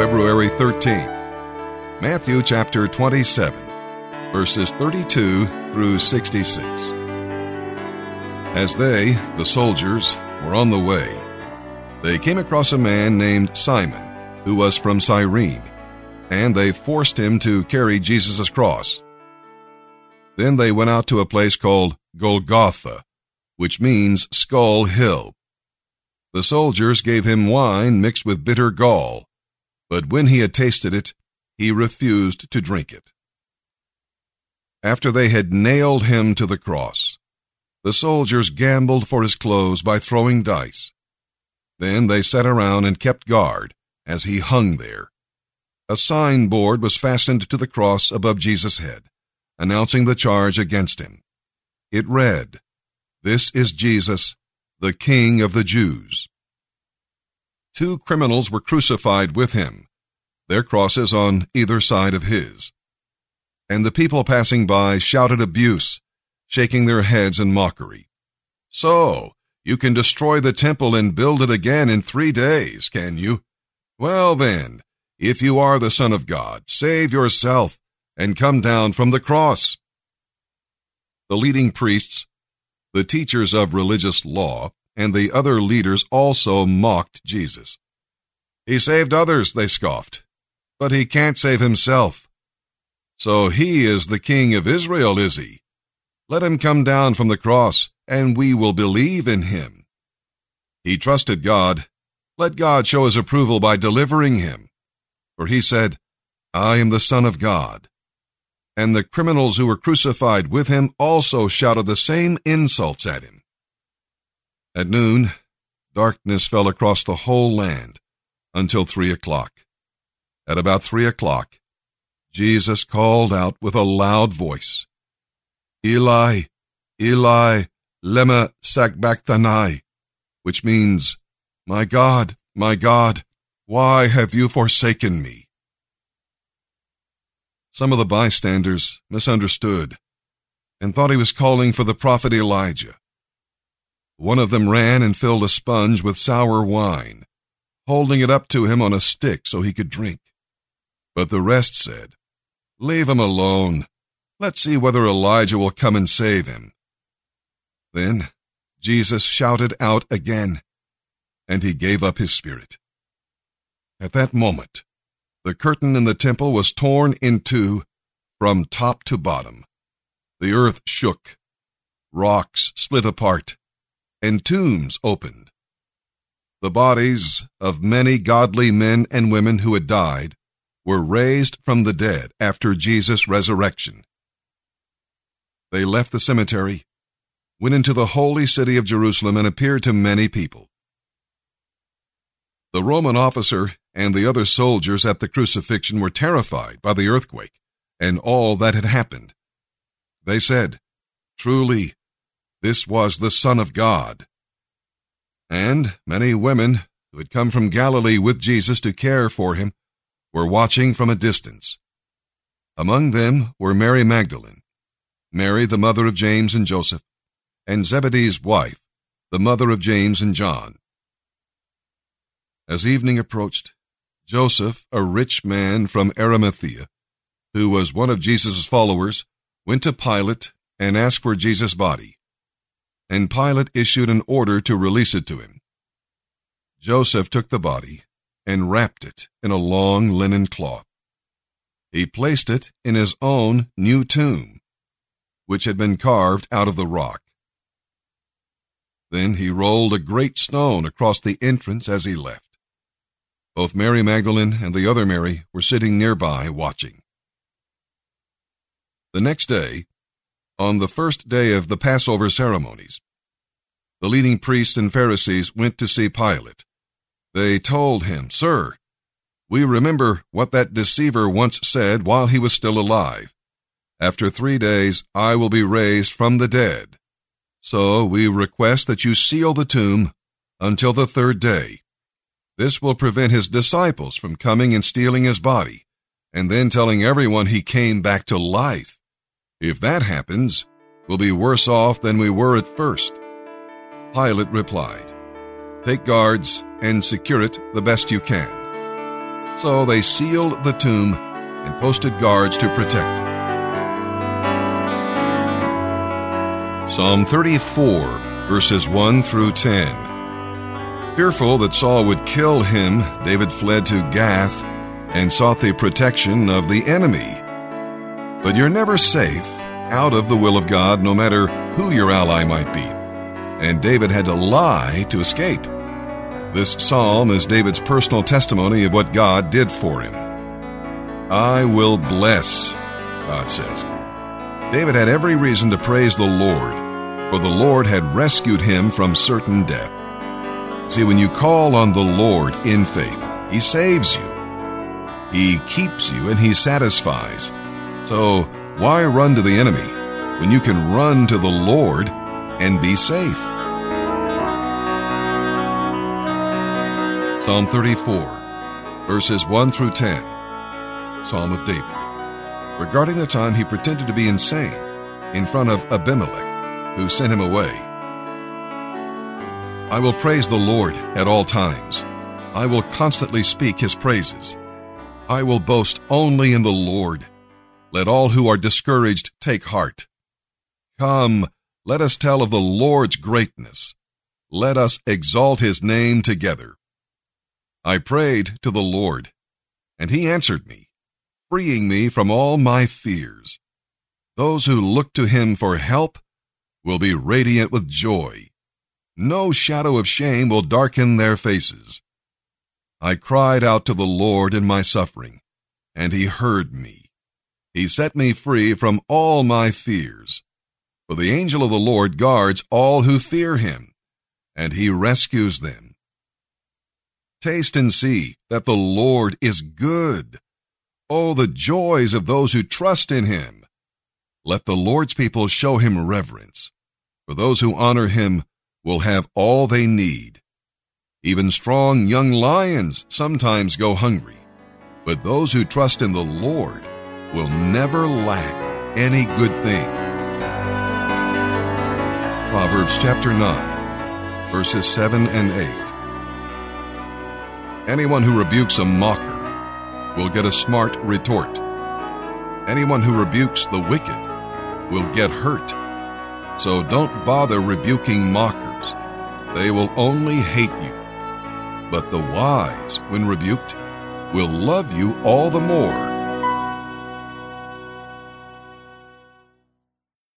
February 13th. Matthew chapter 27, verses 32 through 66. As they, the soldiers, were on the way, they came across a man named Simon, who was from Cyrene, and they forced him to carry Jesus' cross. Then they went out to a place called Golgotha, which means Skull Hill. The soldiers gave him wine mixed with bitter gall, but when he had tasted it, he refused to drink it. After they had nailed him to the cross, the soldiers gambled for his clothes by throwing dice. Then they sat around and kept guard as he hung there. A signboard was fastened to the cross above Jesus' head, announcing the charge against him. It read, This is Jesus, the King of the Jews. Two criminals were crucified with him, their crosses on either side of his. And the people passing by shouted abuse, shaking their heads in mockery. So, you can destroy the temple and build it again in three days, can you? Well then, if you are the Son of God, save yourself and come down from the cross. The leading priests, the teachers of religious law, and the other leaders also mocked Jesus. He saved others, they scoffed but he can't save himself. So he is the king of Israel, is he? Let him come down from the cross, and we will believe in him. He trusted God. Let God show his approval by delivering him. For he said, I am the Son of God. And the criminals who were crucified with him also shouted the same insults at him. At noon, darkness fell across the whole land until three o'clock. At about three o'clock, Jesus called out with a loud voice, Eli, Eli, lema sabachthani, which means, My God, my God, why have you forsaken me? Some of the bystanders misunderstood and thought he was calling for the prophet Elijah. One of them ran and filled a sponge with sour wine, holding it up to him on a stick so he could drink. But the rest said, Leave him alone. Let's see whether Elijah will come and save him. Then Jesus shouted out again, and he gave up his spirit. At that moment, the curtain in the temple was torn in two from top to bottom. The earth shook, rocks split apart, and tombs opened. The bodies of many godly men and women who had died were raised from the dead after Jesus' resurrection. They left the cemetery, went into the holy city of Jerusalem, and appeared to many people. The Roman officer and the other soldiers at the crucifixion were terrified by the earthquake and all that had happened. They said, Truly, this was the Son of God. And many women who had come from Galilee with Jesus to care for him were watching from a distance. Among them were Mary Magdalene, Mary the mother of James and Joseph, and Zebedee's wife, the mother of James and John. As evening approached, Joseph, a rich man from Arimathea, who was one of Jesus' followers, went to Pilate and asked for Jesus' body. And Pilate issued an order to release it to him. Joseph took the body and wrapped it in a long linen cloth. He placed it in his own new tomb, which had been carved out of the rock. Then he rolled a great stone across the entrance as he left. Both Mary Magdalene and the other Mary were sitting nearby watching. The next day, on the first day of the Passover ceremonies, the leading priests and Pharisees went to see Pilate they told him, Sir, we remember what that deceiver once said while he was still alive. After three days I will be raised from the dead. So we request that you seal the tomb until the third day. This will prevent his disciples from coming and stealing his body, and then telling everyone he came back to life. If that happens, we'll be worse off than we were at first. Pilate replied, Take guards and secure it the best you can. So they sealed the tomb and posted guards to protect it. Psalm 34, verses 1 through 10. Fearful that Saul would kill him, David fled to Gath and sought the protection of the enemy. But you're never safe out of the will of God, no matter who your ally might be. And David had to lie to escape. This psalm is David's personal testimony of what God did for him. I will bless, God says. David had every reason to praise the Lord, for the Lord had rescued him from certain death. See, when you call on the Lord in faith, He saves you. He keeps you and He satisfies. So, oh, why run to the enemy when you can run to the Lord and be safe? Psalm 34, verses 1 through 10. Psalm of David. Regarding the time he pretended to be insane in front of Abimelech, who sent him away. I will praise the Lord at all times. I will constantly speak his praises. I will boast only in the Lord. Let all who are discouraged take heart. Come, let us tell of the Lord's greatness. Let us exalt his name together. I prayed to the Lord, and he answered me, freeing me from all my fears. Those who look to him for help will be radiant with joy. No shadow of shame will darken their faces. I cried out to the Lord in my suffering, and he heard me. He set me free from all my fears. For the angel of the Lord guards all who fear him, and he rescues them. Taste and see that the Lord is good. Oh, the joys of those who trust in him. Let the Lord's people show him reverence, for those who honor him will have all they need. Even strong young lions sometimes go hungry, but those who trust in the Lord will never lack any good thing. Proverbs chapter 9, verses 7 and 8. Anyone who rebukes a mocker will get a smart retort. Anyone who rebukes the wicked will get hurt. So don't bother rebuking mockers. They will only hate you. But the wise, when rebuked, will love you all the more.